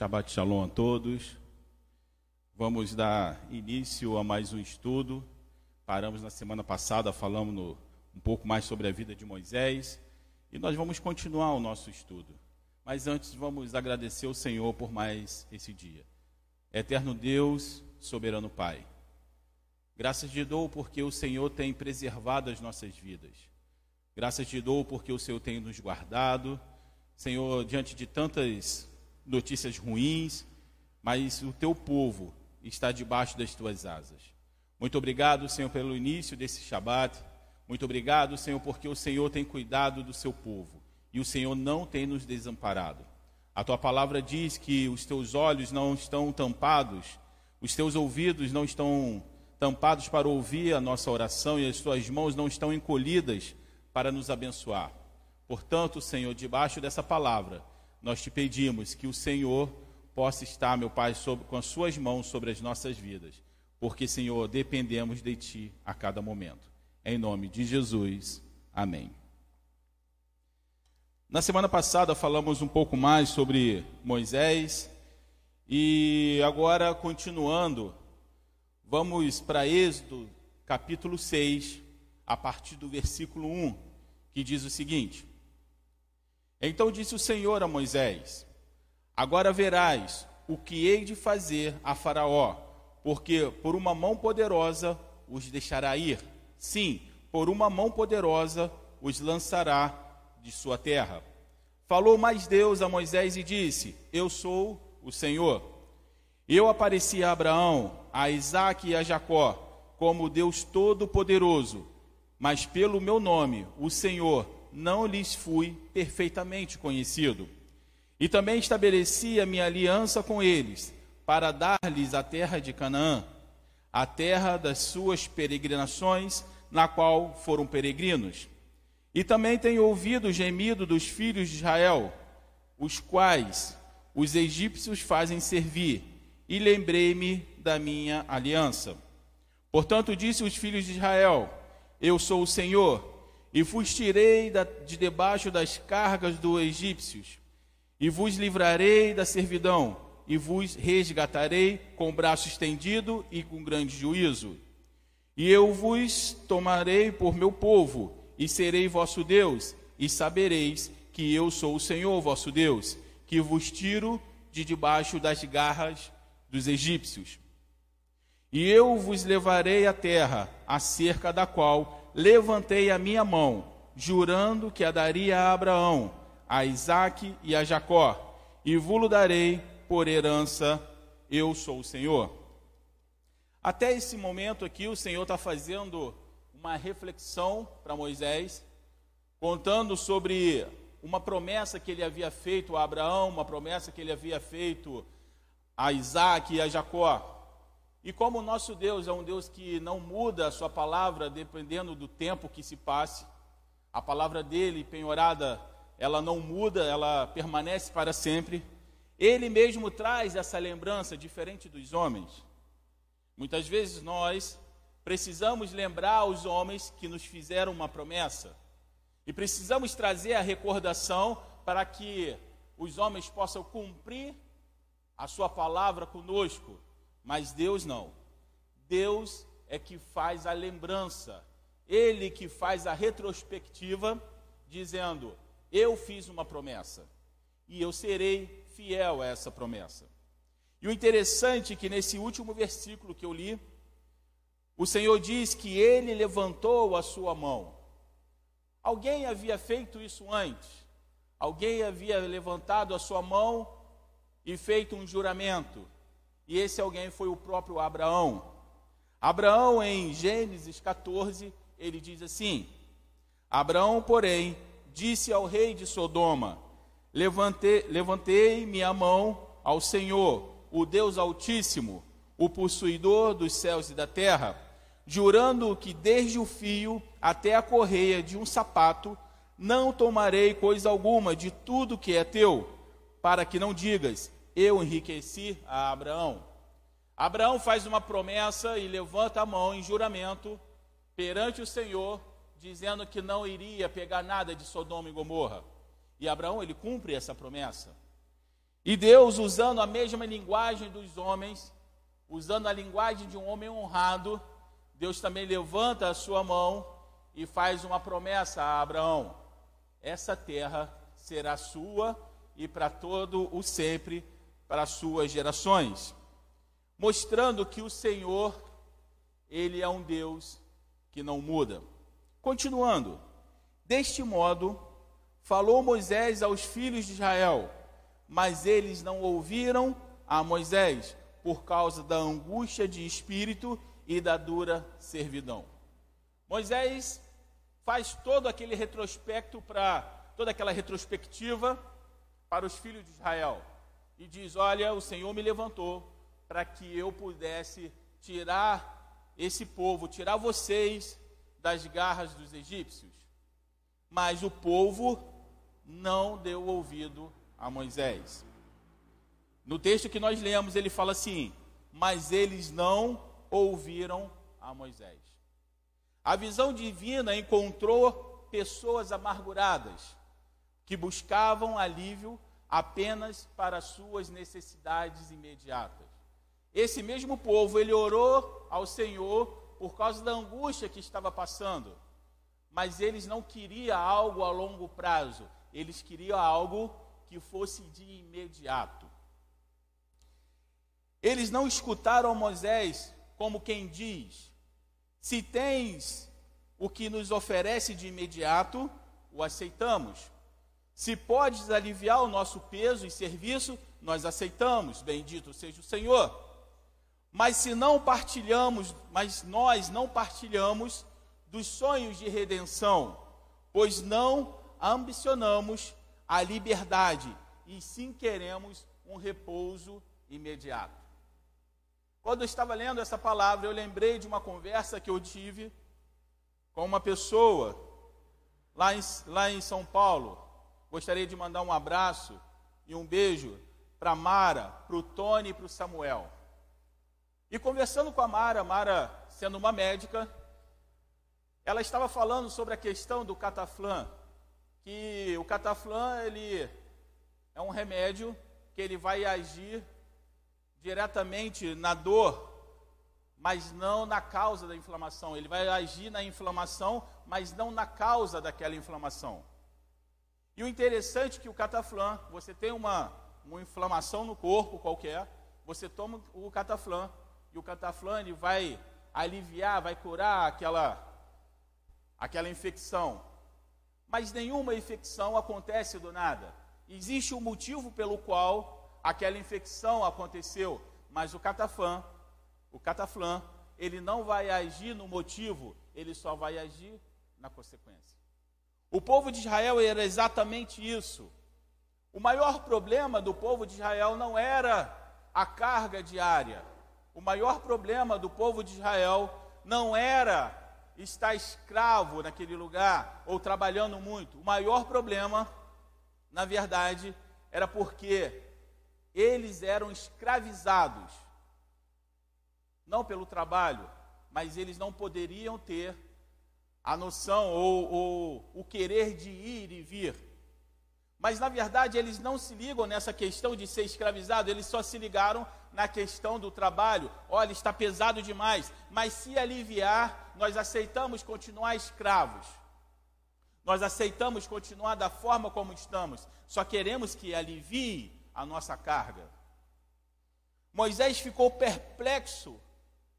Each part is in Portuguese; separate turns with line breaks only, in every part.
Shabbat Shalom a todos. Vamos dar início a mais um estudo. Paramos na semana passada, falamos no, um pouco mais sobre a vida de Moisés. E nós vamos continuar o nosso estudo. Mas antes, vamos agradecer ao Senhor por mais esse dia. Eterno Deus, soberano Pai. Graças te dou porque o Senhor tem preservado as nossas vidas. Graças te dou porque o Senhor tem nos guardado. Senhor, diante de tantas notícias ruins, mas o teu povo está debaixo das tuas asas. Muito obrigado, Senhor, pelo início desse Shabat. Muito obrigado, Senhor, porque o Senhor tem cuidado do seu povo e o Senhor não tem nos desamparado. A tua palavra diz que os teus olhos não estão tampados, os teus ouvidos não estão tampados para ouvir a nossa oração e as tuas mãos não estão encolhidas para nos abençoar. Portanto, Senhor, debaixo dessa palavra, nós te pedimos que o Senhor possa estar, meu Pai, sobre, com as suas mãos sobre as nossas vidas, porque, Senhor, dependemos de Ti a cada momento. Em nome de Jesus, amém. Na semana passada falamos um pouco mais sobre Moisés e agora, continuando, vamos para Êxodo capítulo 6, a partir do versículo 1, que diz o seguinte: então disse o Senhor a Moisés: Agora verás o que hei de fazer a Faraó, porque por uma mão poderosa os deixará ir. Sim, por uma mão poderosa os lançará de sua terra. Falou mais Deus a Moisés e disse: Eu sou o Senhor. Eu apareci a Abraão, a Isaque e a Jacó como Deus Todo-Poderoso, mas pelo meu nome, o Senhor, não lhes fui perfeitamente conhecido. E também estabeleci a minha aliança com eles, para dar-lhes a terra de Canaã, a terra das suas peregrinações, na qual foram peregrinos. E também tenho ouvido o gemido dos filhos de Israel, os quais os egípcios fazem servir, e lembrei-me da minha aliança. Portanto, disse os filhos de Israel: Eu sou o Senhor, e vos tirei de debaixo das cargas dos egípcios, e vos livrarei da servidão, e vos resgatarei com o braço estendido e com grande juízo. E eu vos tomarei por meu povo, e serei vosso Deus, e sabereis que eu sou o Senhor vosso Deus, que vos tiro de debaixo das garras dos egípcios. E eu vos levarei à terra, acerca da qual levantei a minha mão, jurando que a daria a Abraão, a Isaque e a Jacó, e vos darei por herança, eu sou o Senhor. Até esse momento aqui, o Senhor está fazendo uma reflexão para Moisés, contando sobre uma promessa que ele havia feito a Abraão, uma promessa que ele havia feito a Isaac e a Jacó. E como o nosso Deus é um Deus que não muda a sua palavra dependendo do tempo que se passe, a palavra dele, penhorada, ela não muda, ela permanece para sempre. Ele mesmo traz essa lembrança diferente dos homens. Muitas vezes nós precisamos lembrar os homens que nos fizeram uma promessa. E precisamos trazer a recordação para que os homens possam cumprir a sua palavra conosco mas Deus não. Deus é que faz a lembrança, Ele que faz a retrospectiva, dizendo: Eu fiz uma promessa e eu serei fiel a essa promessa. E o interessante é que nesse último versículo que eu li, o Senhor diz que ele levantou a sua mão. Alguém havia feito isso antes? Alguém havia levantado a sua mão e feito um juramento? E esse alguém foi o próprio Abraão. Abraão, em Gênesis 14, ele diz assim: Abraão, porém, disse ao rei de Sodoma: Levantei, levantei minha mão ao Senhor, o Deus Altíssimo, o possuidor dos céus e da terra, jurando que desde o fio até a correia de um sapato não tomarei coisa alguma de tudo que é teu, para que não digas: eu enriqueci a Abraão. Abraão faz uma promessa e levanta a mão em juramento perante o Senhor, dizendo que não iria pegar nada de Sodoma e Gomorra. E Abraão, ele cumpre essa promessa. E Deus, usando a mesma linguagem dos homens, usando a linguagem de um homem honrado, Deus também levanta a sua mão e faz uma promessa a Abraão: essa terra será sua e para todo o sempre, para as suas gerações. Mostrando que o Senhor, Ele é um Deus que não muda. Continuando, deste modo, falou Moisés aos filhos de Israel, mas eles não ouviram a Moisés, por causa da angústia de espírito e da dura servidão. Moisés faz todo aquele retrospecto para toda aquela retrospectiva para os filhos de Israel e diz: Olha, o Senhor me levantou para que eu pudesse tirar esse povo, tirar vocês das garras dos egípcios. Mas o povo não deu ouvido a Moisés. No texto que nós lemos, ele fala assim: Mas eles não ouviram a Moisés. A visão divina encontrou pessoas amarguradas que buscavam alívio apenas para suas necessidades imediatas. Esse mesmo povo, ele orou ao Senhor por causa da angústia que estava passando, mas eles não queriam algo a longo prazo, eles queriam algo que fosse de imediato. Eles não escutaram Moisés como quem diz: se tens o que nos oferece de imediato, o aceitamos. Se podes aliviar o nosso peso e serviço, nós aceitamos. Bendito seja o Senhor. Mas se não partilhamos, mas nós não partilhamos dos sonhos de redenção, pois não ambicionamos a liberdade e sim queremos um repouso imediato. Quando eu estava lendo essa palavra, eu lembrei de uma conversa que eu tive com uma pessoa lá em, lá em São Paulo. Gostaria de mandar um abraço e um beijo para Mara, para o Tony e para o Samuel. E conversando com a Mara, Mara sendo uma médica, ela estava falando sobre a questão do cataflã, que o cataflã ele é um remédio que ele vai agir diretamente na dor, mas não na causa da inflamação. Ele vai agir na inflamação, mas não na causa daquela inflamação. E o interessante é que o cataflã, você tem uma, uma inflamação no corpo qualquer, você toma o cataflã, e o cataflã ele vai aliviar, vai curar aquela, aquela infecção. Mas nenhuma infecção acontece do nada. Existe um motivo pelo qual aquela infecção aconteceu, mas o catafã, o cataflã, ele não vai agir no motivo, ele só vai agir na consequência. O povo de Israel era exatamente isso. O maior problema do povo de Israel não era a carga diária. O maior problema do povo de Israel não era estar escravo naquele lugar ou trabalhando muito. O maior problema, na verdade, era porque eles eram escravizados, não pelo trabalho, mas eles não poderiam ter a noção ou, ou, o querer de ir e vir. Mas na verdade eles não se ligam nessa questão de ser escravizado, eles só se ligaram na questão do trabalho. Olha, está pesado demais, mas se aliviar, nós aceitamos continuar escravos. Nós aceitamos continuar da forma como estamos, só queremos que alivie a nossa carga. Moisés ficou perplexo,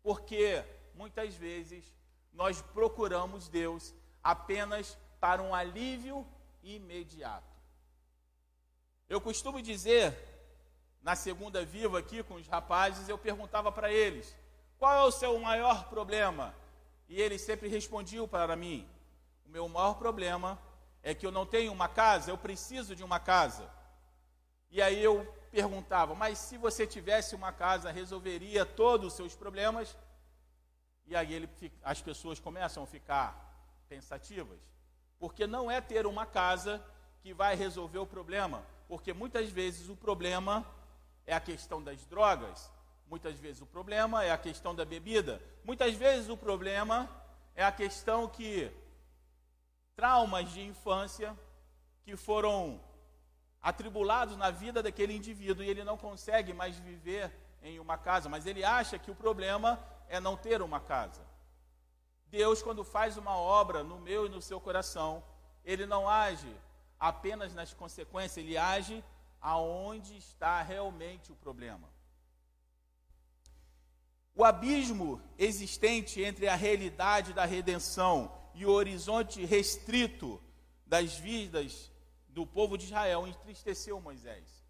porque muitas vezes nós procuramos Deus apenas para um alívio imediato. Eu costumo dizer, na segunda viva aqui com os rapazes, eu perguntava para eles: qual é o seu maior problema? E eles sempre respondiam para mim: o meu maior problema é que eu não tenho uma casa, eu preciso de uma casa. E aí eu perguntava, mas se você tivesse uma casa, resolveria todos os seus problemas? E aí ele, as pessoas começam a ficar pensativas. Porque não é ter uma casa que vai resolver o problema. Porque muitas vezes o problema é a questão das drogas, muitas vezes o problema é a questão da bebida, muitas vezes o problema é a questão que traumas de infância que foram atribulados na vida daquele indivíduo e ele não consegue mais viver em uma casa, mas ele acha que o problema é não ter uma casa. Deus, quando faz uma obra no meu e no seu coração, ele não age apenas nas consequências, ele age aonde está realmente o problema. O abismo existente entre a realidade da redenção e o horizonte restrito das vidas do povo de Israel entristeceu Moisés.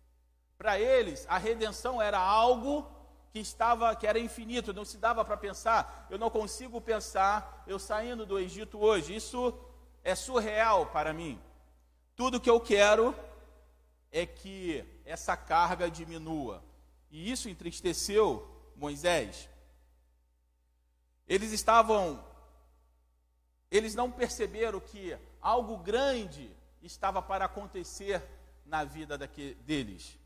Para eles, a redenção era algo que estava que era infinito, não se dava para pensar. Eu não consigo pensar eu saindo do Egito hoje. Isso é surreal para mim. Tudo que eu quero é que essa carga diminua. E isso entristeceu Moisés. Eles estavam eles não perceberam que algo grande estava para acontecer na vida daqui, deles.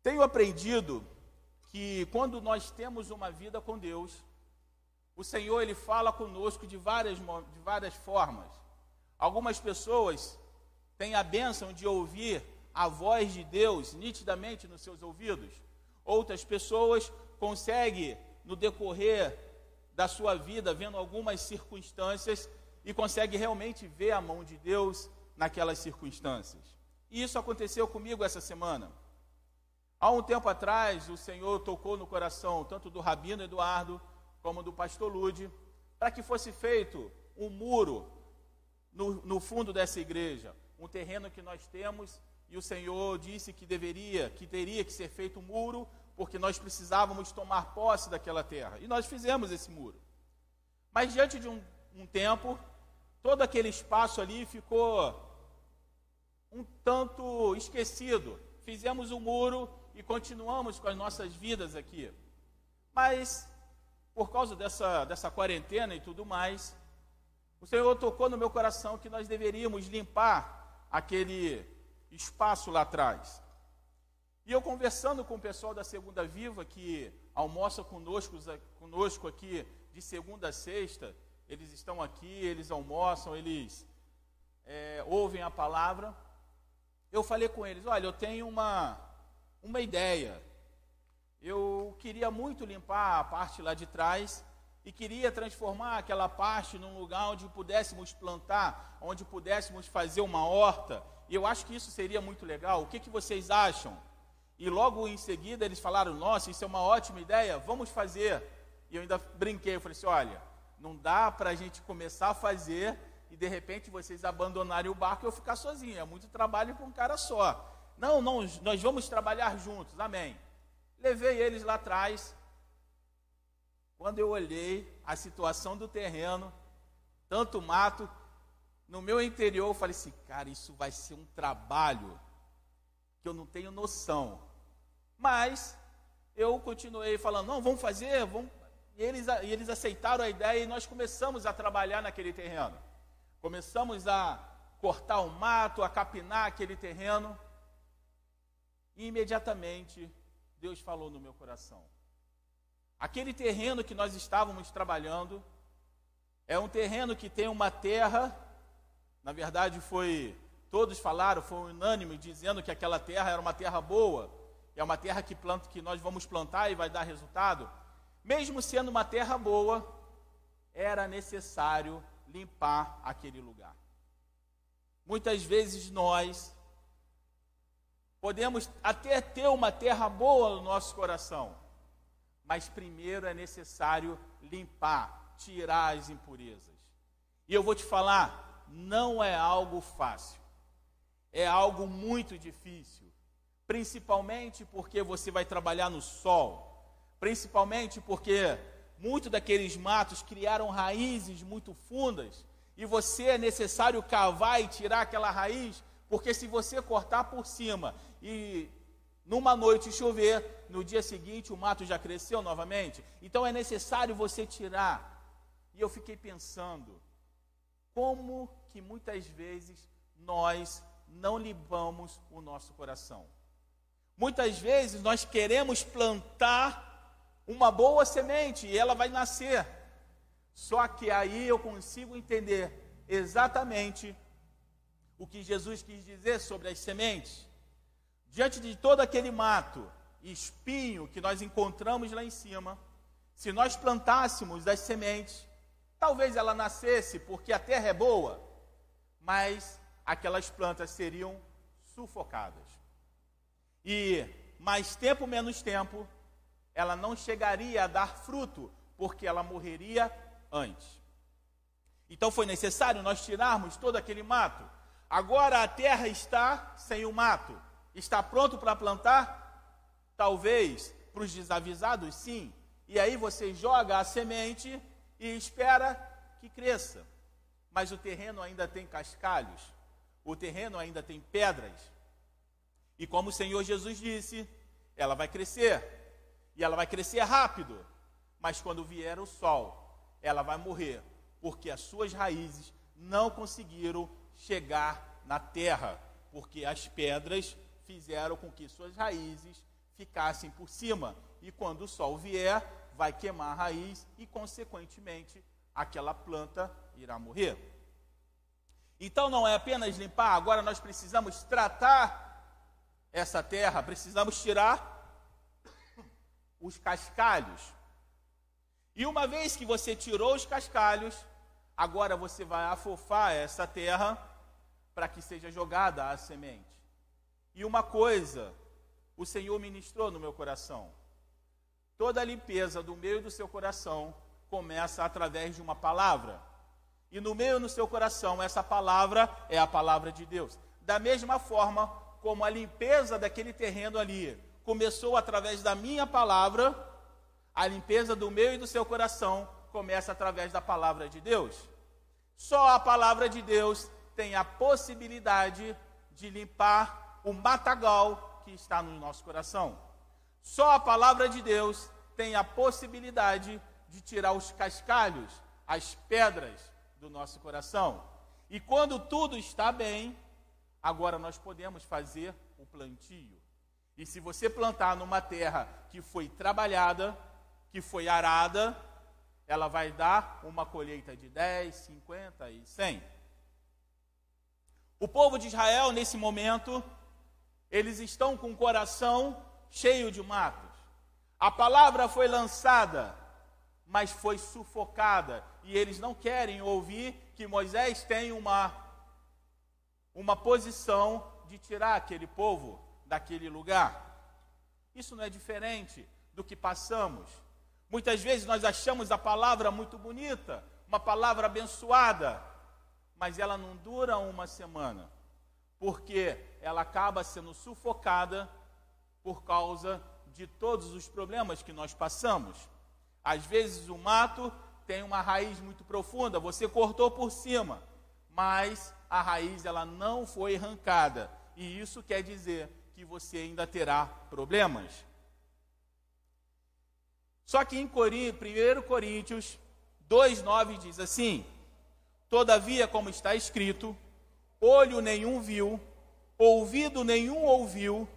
Tenho aprendido que quando nós temos uma vida com Deus, o Senhor ele fala conosco de várias, de várias formas. Algumas pessoas têm a bênção de ouvir a voz de Deus nitidamente nos seus ouvidos. Outras pessoas conseguem, no decorrer da sua vida, vendo algumas circunstâncias, e consegue realmente ver a mão de Deus naquelas circunstâncias. E isso aconteceu comigo essa semana. Há um tempo atrás, o Senhor tocou no coração tanto do Rabino Eduardo como do pastor Lude, para que fosse feito um muro no, no fundo dessa igreja, um terreno que nós temos, e o Senhor disse que deveria, que teria que ser feito um muro, porque nós precisávamos tomar posse daquela terra. E nós fizemos esse muro. Mas diante de um, um tempo, todo aquele espaço ali ficou um tanto esquecido. Fizemos o um muro e continuamos com as nossas vidas aqui. Mas, por causa dessa, dessa quarentena e tudo mais, o Senhor tocou no meu coração que nós deveríamos limpar aquele espaço lá atrás. E eu conversando com o pessoal da Segunda Viva, que almoça conosco, conosco aqui de segunda a sexta, eles estão aqui, eles almoçam, eles é, ouvem a palavra. Eu falei com eles: olha, eu tenho uma, uma ideia. Eu queria muito limpar a parte lá de trás e queria transformar aquela parte num lugar onde pudéssemos plantar, onde pudéssemos fazer uma horta. E eu acho que isso seria muito legal. O que, que vocês acham? E logo em seguida eles falaram: Nossa, isso é uma ótima ideia, vamos fazer. E eu ainda brinquei, eu falei assim: Olha, não dá para a gente começar a fazer e de repente vocês abandonarem o barco e eu ficar sozinho. É muito trabalho para um cara só. Não, não, nós vamos trabalhar juntos. Amém. Levei eles lá atrás. Quando eu olhei a situação do terreno, tanto mato, no meu interior eu falei assim, cara, isso vai ser um trabalho que eu não tenho noção. Mas eu continuei falando, não, vamos fazer, vamos, e eles, e eles aceitaram a ideia e nós começamos a trabalhar naquele terreno. Começamos a cortar o mato, a capinar aquele terreno. E imediatamente Deus falou no meu coração. Aquele terreno que nós estávamos trabalhando é um terreno que tem uma terra, na verdade foi, todos falaram, foi unânime dizendo que aquela terra era uma terra boa, é uma terra que, planta, que nós vamos plantar e vai dar resultado mesmo sendo uma terra boa, era necessário limpar aquele lugar. Muitas vezes nós podemos até ter uma terra boa no nosso coração, mas primeiro é necessário limpar, tirar as impurezas. E eu vou te falar, não é algo fácil, é algo muito difícil, principalmente porque você vai trabalhar no sol principalmente porque muitos daqueles matos criaram raízes muito fundas e você é necessário cavar e tirar aquela raiz, porque se você cortar por cima e numa noite chover, no dia seguinte o mato já cresceu novamente, então é necessário você tirar. E eu fiquei pensando, como que muitas vezes nós não limpamos o nosso coração. Muitas vezes nós queremos plantar uma boa semente e ela vai nascer. Só que aí eu consigo entender exatamente o que Jesus quis dizer sobre as sementes. Diante de todo aquele mato e espinho que nós encontramos lá em cima, se nós plantássemos as sementes, talvez ela nascesse porque a terra é boa, mas aquelas plantas seriam sufocadas. E mais tempo, menos tempo, ela não chegaria a dar fruto, porque ela morreria antes. Então foi necessário nós tirarmos todo aquele mato. Agora a terra está sem o mato. Está pronto para plantar? Talvez para os desavisados, sim. E aí você joga a semente e espera que cresça. Mas o terreno ainda tem cascalhos, o terreno ainda tem pedras. E como o Senhor Jesus disse, ela vai crescer. E ela vai crescer rápido. Mas quando vier o sol, ela vai morrer, porque as suas raízes não conseguiram chegar na terra, porque as pedras fizeram com que suas raízes ficassem por cima. E quando o sol vier, vai queimar a raiz e, consequentemente, aquela planta irá morrer. Então não é apenas limpar, agora nós precisamos tratar essa terra, precisamos tirar os cascalhos. E uma vez que você tirou os cascalhos, agora você vai afofar essa terra para que seja jogada a semente. E uma coisa o Senhor ministrou no meu coração. Toda a limpeza do meio do seu coração começa através de uma palavra. E no meio do seu coração, essa palavra é a palavra de Deus. Da mesma forma como a limpeza daquele terreno ali começou através da minha palavra, a limpeza do meu e do seu coração começa através da palavra de Deus. Só a palavra de Deus tem a possibilidade de limpar o matagal que está no nosso coração. Só a palavra de Deus tem a possibilidade de tirar os cascalhos, as pedras do nosso coração. E quando tudo está bem, agora nós podemos fazer o plantio. E se você plantar numa terra que foi trabalhada, que foi arada, ela vai dar uma colheita de 10, 50 e 100. O povo de Israel, nesse momento, eles estão com o coração cheio de matos. A palavra foi lançada, mas foi sufocada, e eles não querem ouvir que Moisés tem uma uma posição de tirar aquele povo daquele lugar. Isso não é diferente do que passamos. Muitas vezes nós achamos a palavra muito bonita, uma palavra abençoada, mas ela não dura uma semana porque ela acaba sendo sufocada por causa de todos os problemas que nós passamos. Às vezes o mato tem uma raiz muito profunda, você cortou por cima, mas a raiz ela não foi arrancada, e isso quer dizer que você ainda terá problemas. Só que em 1 Coríntios 2,9 diz assim: Todavia, como está escrito, olho nenhum viu, ouvido nenhum ouviu,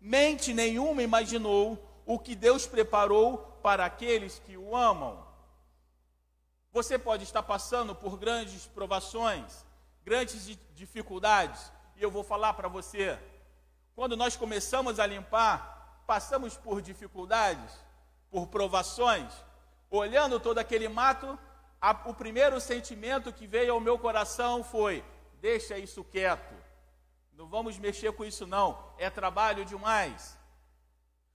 mente nenhuma imaginou o que Deus preparou para aqueles que o amam. Você pode estar passando por grandes provações, grandes dificuldades, e eu vou falar para você. Quando nós começamos a limpar, passamos por dificuldades, por provações, olhando todo aquele mato, a, o primeiro sentimento que veio ao meu coração foi: deixa isso quieto. Não vamos mexer com isso, não. É trabalho demais.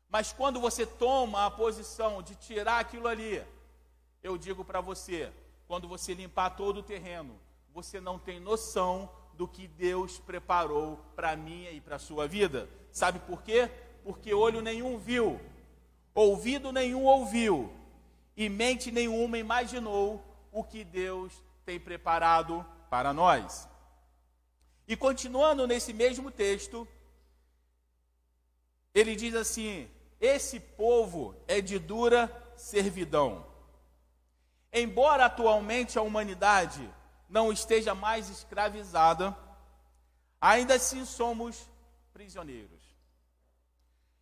Mas quando você toma a posição de tirar aquilo ali, eu digo para você: quando você limpar todo o terreno, você não tem noção do que Deus preparou para minha e para a sua vida. Sabe por quê? Porque olho nenhum viu, ouvido nenhum ouviu, e mente nenhuma imaginou o que Deus tem preparado para nós. E continuando nesse mesmo texto, ele diz assim: Esse povo é de dura servidão. Embora atualmente a humanidade não esteja mais escravizada, ainda assim somos prisioneiros.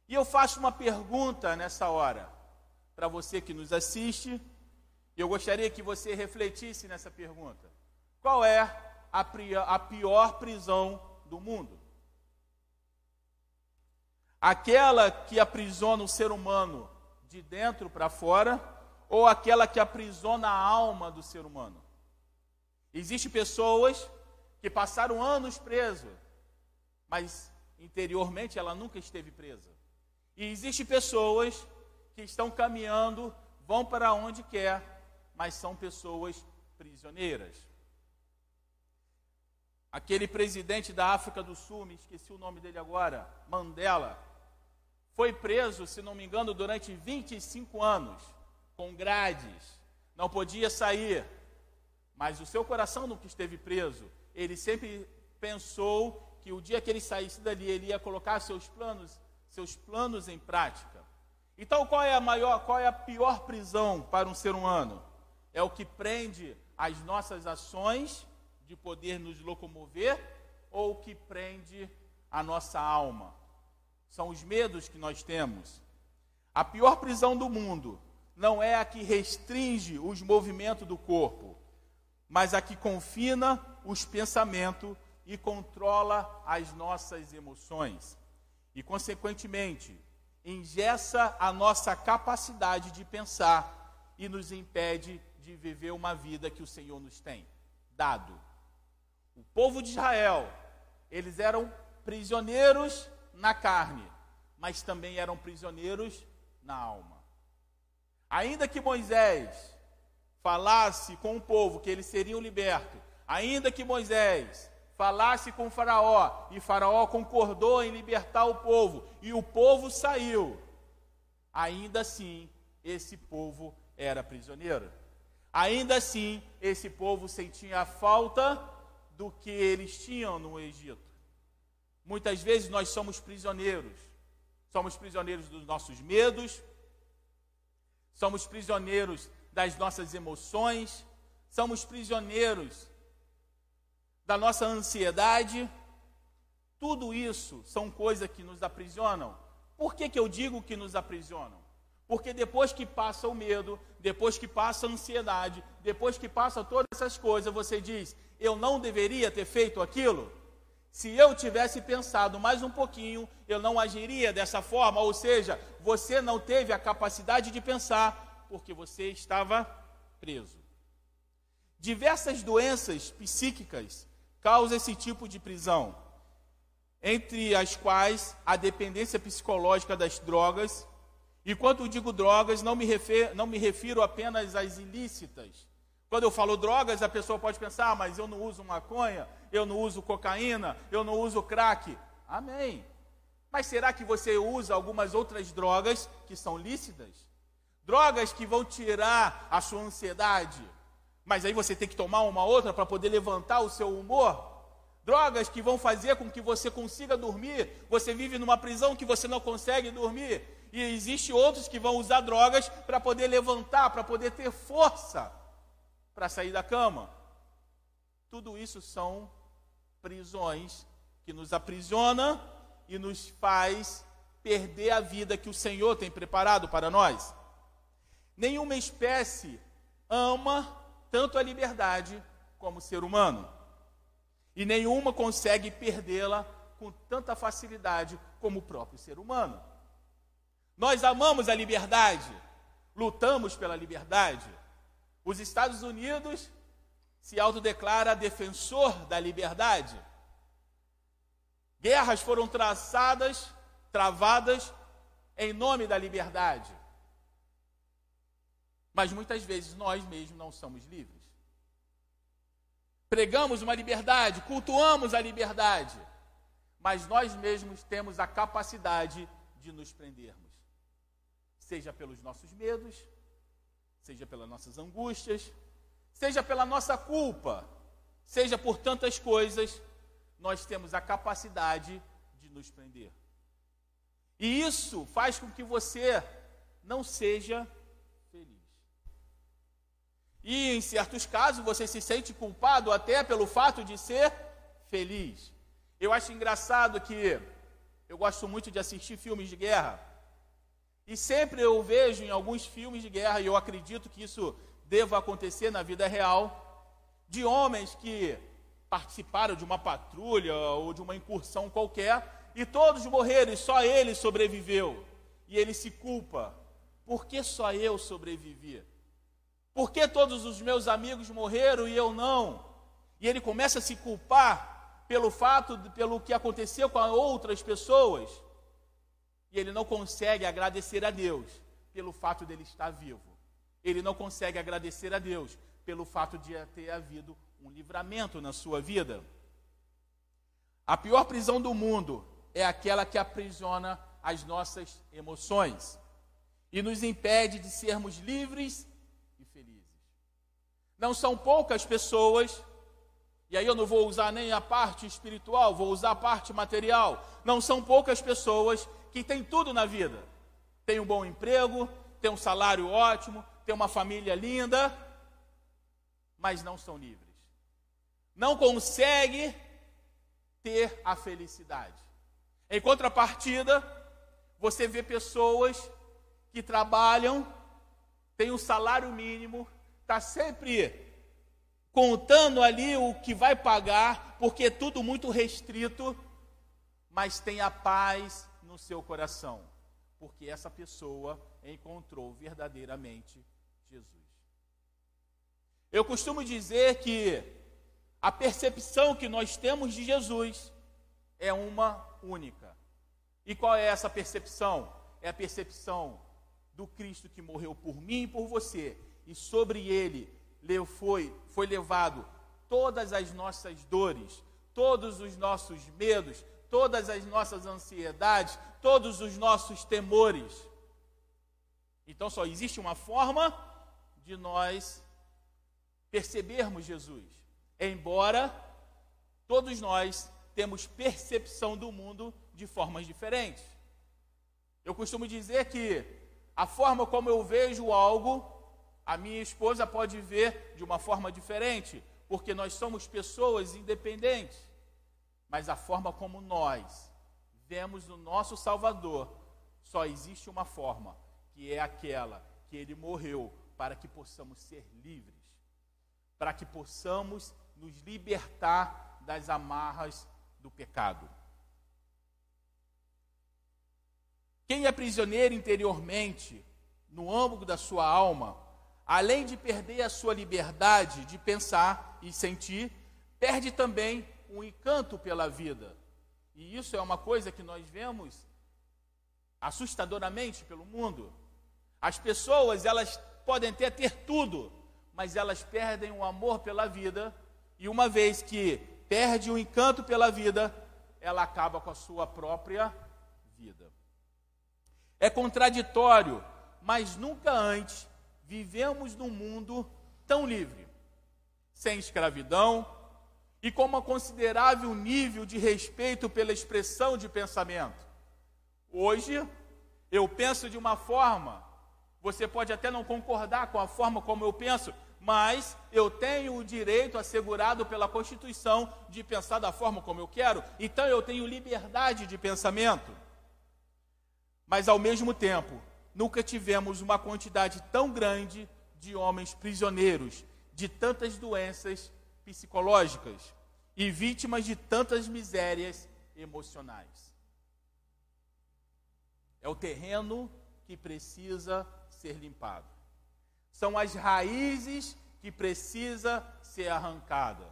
E eu faço uma pergunta nessa hora, para você que nos assiste, eu gostaria que você refletisse nessa pergunta: Qual é a pior prisão do mundo. Aquela que aprisiona o ser humano de dentro para fora, ou aquela que aprisiona a alma do ser humano. Existem pessoas que passaram anos preso, mas interiormente ela nunca esteve presa. E existem pessoas que estão caminhando, vão para onde quer, mas são pessoas prisioneiras. Aquele presidente da África do Sul, me esqueci o nome dele agora, Mandela, foi preso, se não me engano, durante 25 anos, com grades, não podia sair, mas o seu coração nunca esteve preso. Ele sempre pensou que o dia que ele saísse dali, ele ia colocar seus planos, seus planos em prática. Então, qual é a maior, qual é a pior prisão para um ser humano? É o que prende as nossas ações de poder nos locomover ou o que prende a nossa alma? São os medos que nós temos. A pior prisão do mundo não é a que restringe os movimentos do corpo, mas a que confina os pensamentos e controla as nossas emoções. E, consequentemente, engessa a nossa capacidade de pensar e nos impede de viver uma vida que o Senhor nos tem dado. O povo de Israel, eles eram prisioneiros na carne, mas também eram prisioneiros na alma. Ainda que Moisés falasse com o povo que eles seriam libertos, ainda que Moisés falasse com Faraó, e Faraó concordou em libertar o povo, e o povo saiu. Ainda assim, esse povo era prisioneiro. Ainda assim, esse povo sentia a falta do que eles tinham no Egito. Muitas vezes nós somos prisioneiros. Somos prisioneiros dos nossos medos, somos prisioneiros das nossas emoções, somos prisioneiros da nossa ansiedade. Tudo isso são coisas que nos aprisionam. Por que, que eu digo que nos aprisionam? Porque depois que passa o medo, depois que passa a ansiedade, depois que passa todas essas coisas, você diz: eu não deveria ter feito aquilo? Se eu tivesse pensado mais um pouquinho, eu não agiria dessa forma. Ou seja, você não teve a capacidade de pensar porque você estava preso. Diversas doenças psíquicas causa esse tipo de prisão, entre as quais a dependência psicológica das drogas. E quando eu digo drogas, não me, refer, não me refiro apenas às ilícitas. Quando eu falo drogas, a pessoa pode pensar, ah, mas eu não uso maconha, eu não uso cocaína, eu não uso crack. Amém. Mas será que você usa algumas outras drogas que são lícitas? Drogas que vão tirar a sua ansiedade, mas aí você tem que tomar uma outra para poder levantar o seu humor. Drogas que vão fazer com que você consiga dormir. Você vive numa prisão que você não consegue dormir. E existe outros que vão usar drogas para poder levantar, para poder ter força para sair da cama. Tudo isso são prisões que nos aprisiona e nos faz perder a vida que o Senhor tem preparado para nós. Nenhuma espécie ama tanto a liberdade como o ser humano. E nenhuma consegue perdê-la com tanta facilidade como o próprio ser humano. Nós amamos a liberdade, lutamos pela liberdade. Os Estados Unidos se autodeclara defensor da liberdade. Guerras foram traçadas, travadas em nome da liberdade. Mas muitas vezes nós mesmos não somos livres. Pregamos uma liberdade, cultuamos a liberdade, mas nós mesmos temos a capacidade de nos prendermos, seja pelos nossos medos, seja pelas nossas angústias, seja pela nossa culpa, seja por tantas coisas, nós temos a capacidade de nos prender. E isso faz com que você não seja e em certos casos você se sente culpado até pelo fato de ser feliz. Eu acho engraçado que eu gosto muito de assistir filmes de guerra. E sempre eu vejo em alguns filmes de guerra, e eu acredito que isso deva acontecer na vida real, de homens que participaram de uma patrulha ou de uma incursão qualquer e todos morreram e só ele sobreviveu. E ele se culpa. Por que só eu sobrevivi? Por que todos os meus amigos morreram e eu não? E ele começa a se culpar pelo fato, pelo que aconteceu com outras pessoas. E ele não consegue agradecer a Deus pelo fato dele estar vivo. Ele não consegue agradecer a Deus pelo fato de ter havido um livramento na sua vida. A pior prisão do mundo é aquela que aprisiona as nossas emoções e nos impede de sermos livres. Não são poucas pessoas, e aí eu não vou usar nem a parte espiritual, vou usar a parte material. Não são poucas pessoas que têm tudo na vida. Tem um bom emprego, tem um salário ótimo, tem uma família linda, mas não são livres não consegue ter a felicidade. Em contrapartida, você vê pessoas que trabalham, têm um salário mínimo, está sempre contando ali o que vai pagar, porque é tudo muito restrito, mas tem a paz no seu coração, porque essa pessoa encontrou verdadeiramente Jesus. Eu costumo dizer que a percepção que nós temos de Jesus é uma única. E qual é essa percepção? É a percepção do Cristo que morreu por mim e por você, e sobre ele foi, foi levado todas as nossas dores, todos os nossos medos, todas as nossas ansiedades, todos os nossos temores. Então só existe uma forma de nós percebermos Jesus embora todos nós temos percepção do mundo de formas diferentes. Eu costumo dizer que a forma como eu vejo algo, a minha esposa pode ver de uma forma diferente, porque nós somos pessoas independentes. Mas a forma como nós vemos o nosso Salvador, só existe uma forma, que é aquela que ele morreu para que possamos ser livres, para que possamos nos libertar das amarras do pecado. Quem é prisioneiro interiormente, no âmago da sua alma, além de perder a sua liberdade de pensar e sentir, perde também um encanto pela vida. E isso é uma coisa que nós vemos assustadoramente pelo mundo. As pessoas, elas podem até ter tudo, mas elas perdem o amor pela vida e uma vez que perde o encanto pela vida, ela acaba com a sua própria vida. É contraditório, mas nunca antes vivemos num mundo tão livre, sem escravidão e com um considerável nível de respeito pela expressão de pensamento. Hoje, eu penso de uma forma, você pode até não concordar com a forma como eu penso, mas eu tenho o direito assegurado pela Constituição de pensar da forma como eu quero, então eu tenho liberdade de pensamento. Mas ao mesmo tempo, nunca tivemos uma quantidade tão grande de homens prisioneiros de tantas doenças psicológicas e vítimas de tantas misérias emocionais. É o terreno que precisa ser limpado são as raízes que precisa ser arrancada.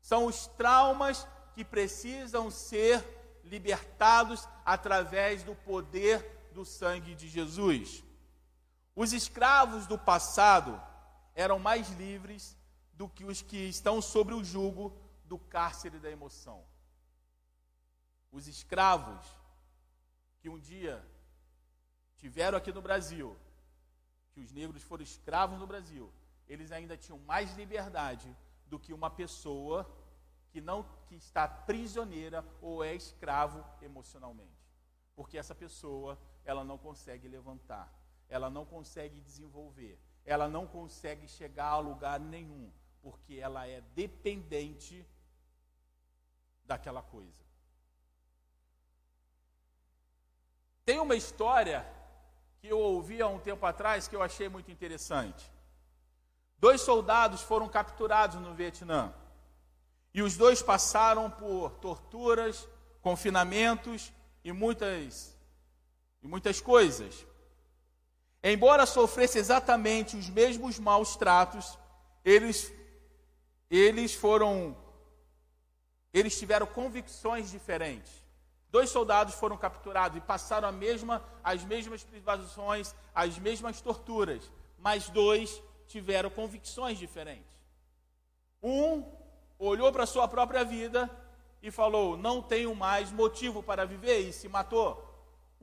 São os traumas que precisam ser libertados através do poder do sangue de Jesus. Os escravos do passado eram mais livres do que os que estão sobre o jugo do cárcere da emoção. Os escravos que um dia tiveram aqui no Brasil que os negros foram escravos no Brasil, eles ainda tinham mais liberdade do que uma pessoa que não que está prisioneira ou é escravo emocionalmente. Porque essa pessoa, ela não consegue levantar, ela não consegue desenvolver, ela não consegue chegar a lugar nenhum, porque ela é dependente daquela coisa. Tem uma história que eu ouvi há um tempo atrás que eu achei muito interessante. Dois soldados foram capturados no Vietnã. E os dois passaram por torturas, confinamentos e muitas e muitas coisas. Embora sofresse exatamente os mesmos maus tratos, eles eles foram eles tiveram convicções diferentes. Dois soldados foram capturados e passaram mesma, as mesmas privações, as mesmas torturas, mas dois tiveram convicções diferentes. Um olhou para sua própria vida e falou: Não tenho mais motivo para viver, e se matou.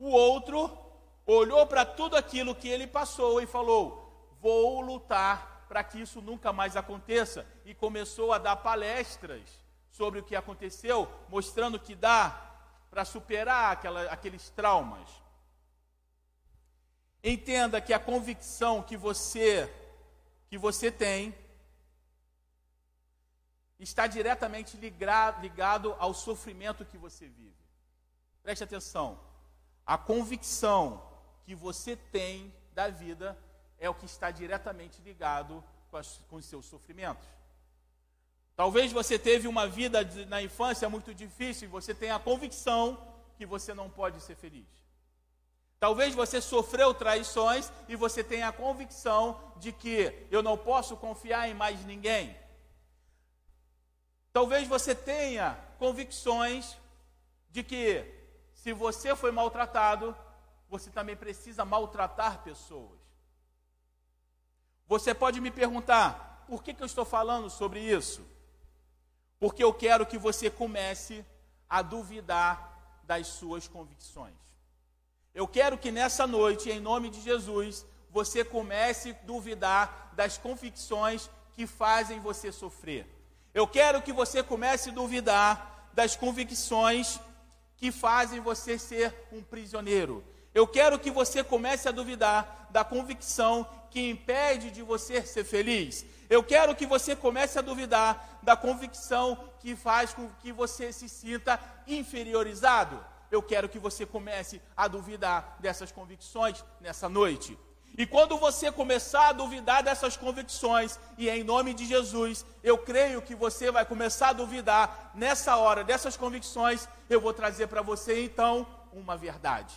O outro olhou para tudo aquilo que ele passou e falou: Vou lutar para que isso nunca mais aconteça. E começou a dar palestras sobre o que aconteceu, mostrando que dá para superar aquela, aqueles traumas. Entenda que a convicção que você que você tem está diretamente ligado ao sofrimento que você vive. Preste atenção. A convicção que você tem da vida é o que está diretamente ligado com, as, com os seus sofrimentos. Talvez você teve uma vida de, na infância muito difícil e você tenha a convicção que você não pode ser feliz. Talvez você sofreu traições e você tenha a convicção de que eu não posso confiar em mais ninguém. Talvez você tenha convicções de que se você foi maltratado, você também precisa maltratar pessoas. Você pode me perguntar, por que, que eu estou falando sobre isso? Porque eu quero que você comece a duvidar das suas convicções. Eu quero que nessa noite, em nome de Jesus, você comece a duvidar das convicções que fazem você sofrer. Eu quero que você comece a duvidar das convicções que fazem você ser um prisioneiro. Eu quero que você comece a duvidar da convicção que impede de você ser feliz. Eu quero que você comece a duvidar da convicção que faz com que você se sinta inferiorizado. Eu quero que você comece a duvidar dessas convicções nessa noite. E quando você começar a duvidar dessas convicções, e em nome de Jesus, eu creio que você vai começar a duvidar nessa hora dessas convicções, eu vou trazer para você então uma verdade.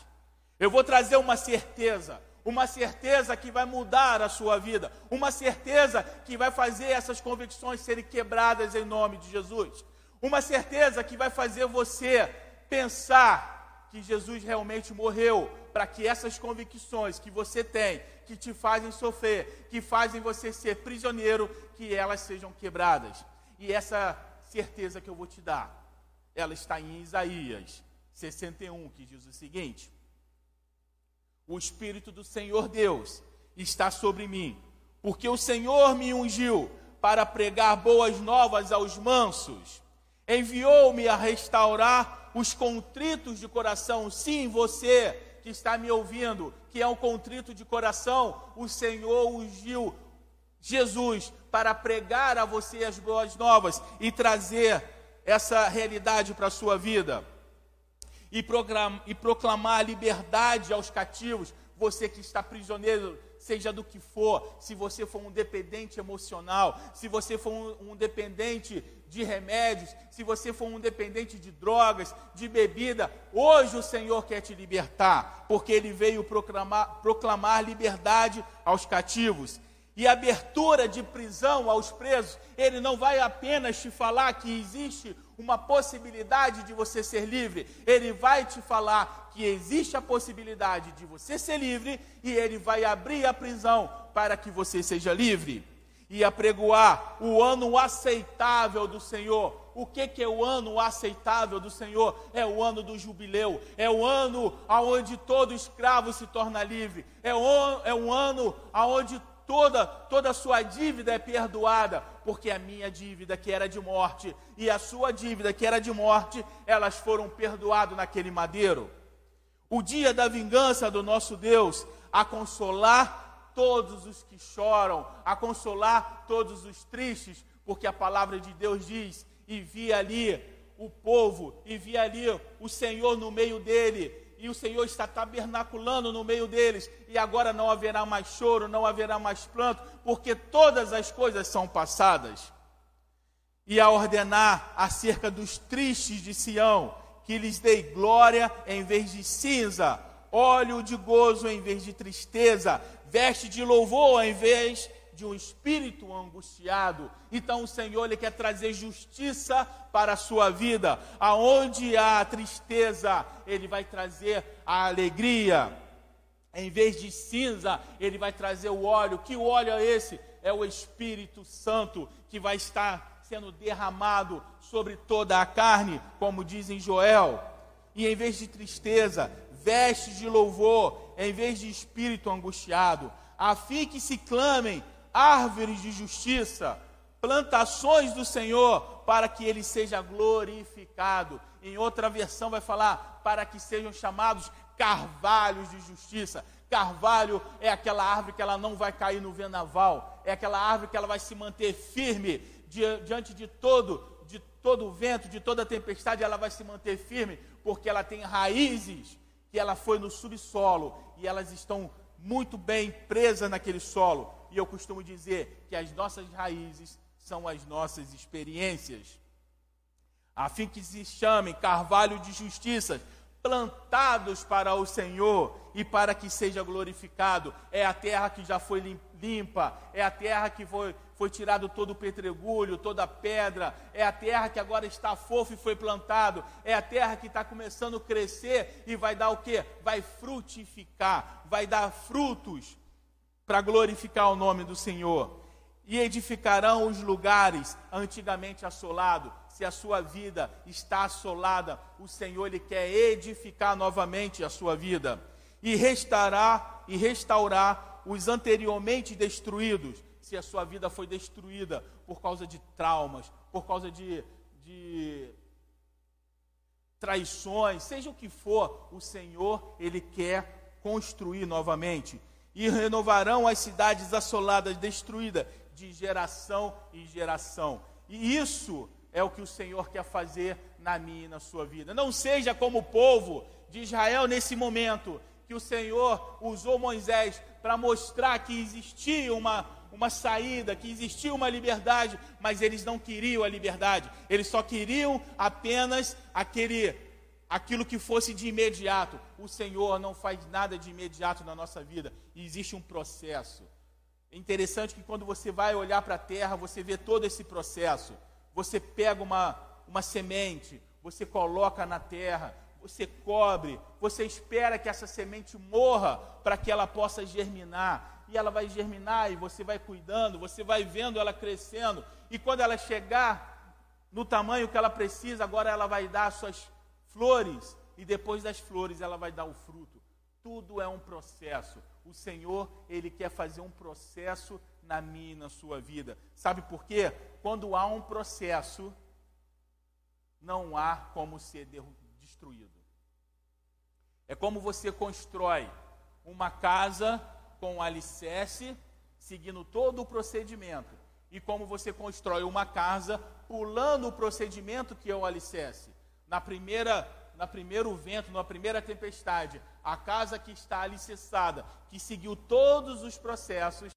Eu vou trazer uma certeza, uma certeza que vai mudar a sua vida, uma certeza que vai fazer essas convicções serem quebradas em nome de Jesus, uma certeza que vai fazer você pensar que Jesus realmente morreu para que essas convicções que você tem, que te fazem sofrer, que fazem você ser prisioneiro, que elas sejam quebradas. E essa certeza que eu vou te dar, ela está em Isaías 61, que diz o seguinte: O Espírito do Senhor Deus está sobre mim, porque o Senhor me ungiu para pregar boas novas aos mansos, enviou-me a restaurar os contritos de coração. Sim, você que está me ouvindo, que é um contrito de coração, o Senhor ungiu Jesus para pregar a você as boas novas e trazer essa realidade para a sua vida. E, proclamar liberdade aos cativos, você que está prisioneiro seja do que for, se você for um dependente emocional, se você for um, dependente de remédios, se você for um dependente de drogas, de bebida, hoje o Senhor quer te libertar, porque Ele veio proclamar, proclamar liberdade aos cativos. E abertura de prisão aos presos, ele não vai apenas te falar que existe uma possibilidade de você ser livre, ele vai te falar que existe a possibilidade de você ser livre e ele vai abrir a prisão para que você seja livre. E apregoar o ano aceitável do Senhor. O que, que é o ano aceitável do Senhor? É o ano do jubileu, é o ano onde todo escravo se torna livre, é o, é um ano onde toda toda sua dívida é perdoada, porque a minha dívida que era de morte e a sua dívida que era de morte, elas foram perdoadas naquele madeiro. O dia da vingança do nosso Deus, a consolar todos os que choram, a consolar todos os tristes, porque a palavra de Deus diz: e vi ali o povo, e vi ali o Senhor no meio dele, e o Senhor está tabernaculando no meio deles, e agora não haverá mais choro, não haverá mais pranto, porque todas as coisas são passadas. e a ordenar acerca dos tristes de Sião, que lhes dei glória em vez de cinza, óleo de gozo em vez de tristeza, veste de louvor em vez de um espírito angustiado. Então o Senhor ele quer trazer justiça para a sua vida. Aonde há tristeza, ele vai trazer a alegria. Em vez de cinza, ele vai trazer o óleo. Que óleo é esse? É o Espírito Santo que vai estar sendo derramado sobre toda a carne, como diz em Joel. E em vez de tristeza, veste de louvor, em vez de espírito angustiado, a fim que se clamem árvores de justiça, plantações do Senhor, para que ele seja glorificado. Em outra versão vai falar para que sejam chamados carvalhos de justiça. Carvalho é aquela árvore que ela não vai cair no vendaval, é aquela árvore que ela vai se manter firme diante de todo de todo o vento, de toda a tempestade, ela vai se manter firme, porque ela tem raízes que ela foi no subsolo e elas estão muito bem presas naquele solo. E eu costumo dizer que as nossas raízes são as nossas experiências. A fim que se chamem carvalho de justiça, plantados para o Senhor e para que seja glorificado. É a terra que já foi limpa, é a terra que foi, foi tirado todo o pedregulho, toda a pedra, é a terra que agora está fofa e foi plantado, é a terra que está começando a crescer e vai dar o que? Vai frutificar, vai dar frutos para glorificar o nome do Senhor. E edificarão os lugares antigamente assolados. Se a sua vida está assolada, o Senhor ele quer edificar novamente a sua vida. E restaurar e restaurar os anteriormente destruídos, se a sua vida foi destruída por causa de traumas, por causa de, de traições, seja o que for, o Senhor ele quer construir novamente e renovarão as cidades assoladas, destruídas de geração em geração. E isso é o que o Senhor quer fazer na minha e na sua vida. Não seja como o povo de Israel nesse momento, que o Senhor usou Moisés para mostrar que existia uma, uma saída, que existia uma liberdade, mas eles não queriam a liberdade, eles só queriam apenas aquele aquilo que fosse de imediato. O Senhor não faz nada de imediato na nossa vida, e existe um processo. É interessante que quando você vai olhar para a terra, você vê todo esse processo você pega uma, uma semente, você coloca na terra, você cobre, você espera que essa semente morra para que ela possa germinar. E ela vai germinar e você vai cuidando, você vai vendo ela crescendo. E quando ela chegar no tamanho que ela precisa, agora ela vai dar suas flores. E depois das flores ela vai dar o fruto. Tudo é um processo. O Senhor, Ele quer fazer um processo na minha e na sua vida. Sabe por quê? Quando há um processo, não há como ser destruído. É como você constrói uma casa com alicerce, seguindo todo o procedimento. E como você constrói uma casa pulando o procedimento que é o alicerce. Na primeira, na primeiro vento, na primeira tempestade, a casa que está alicerçada, que seguiu todos os processos,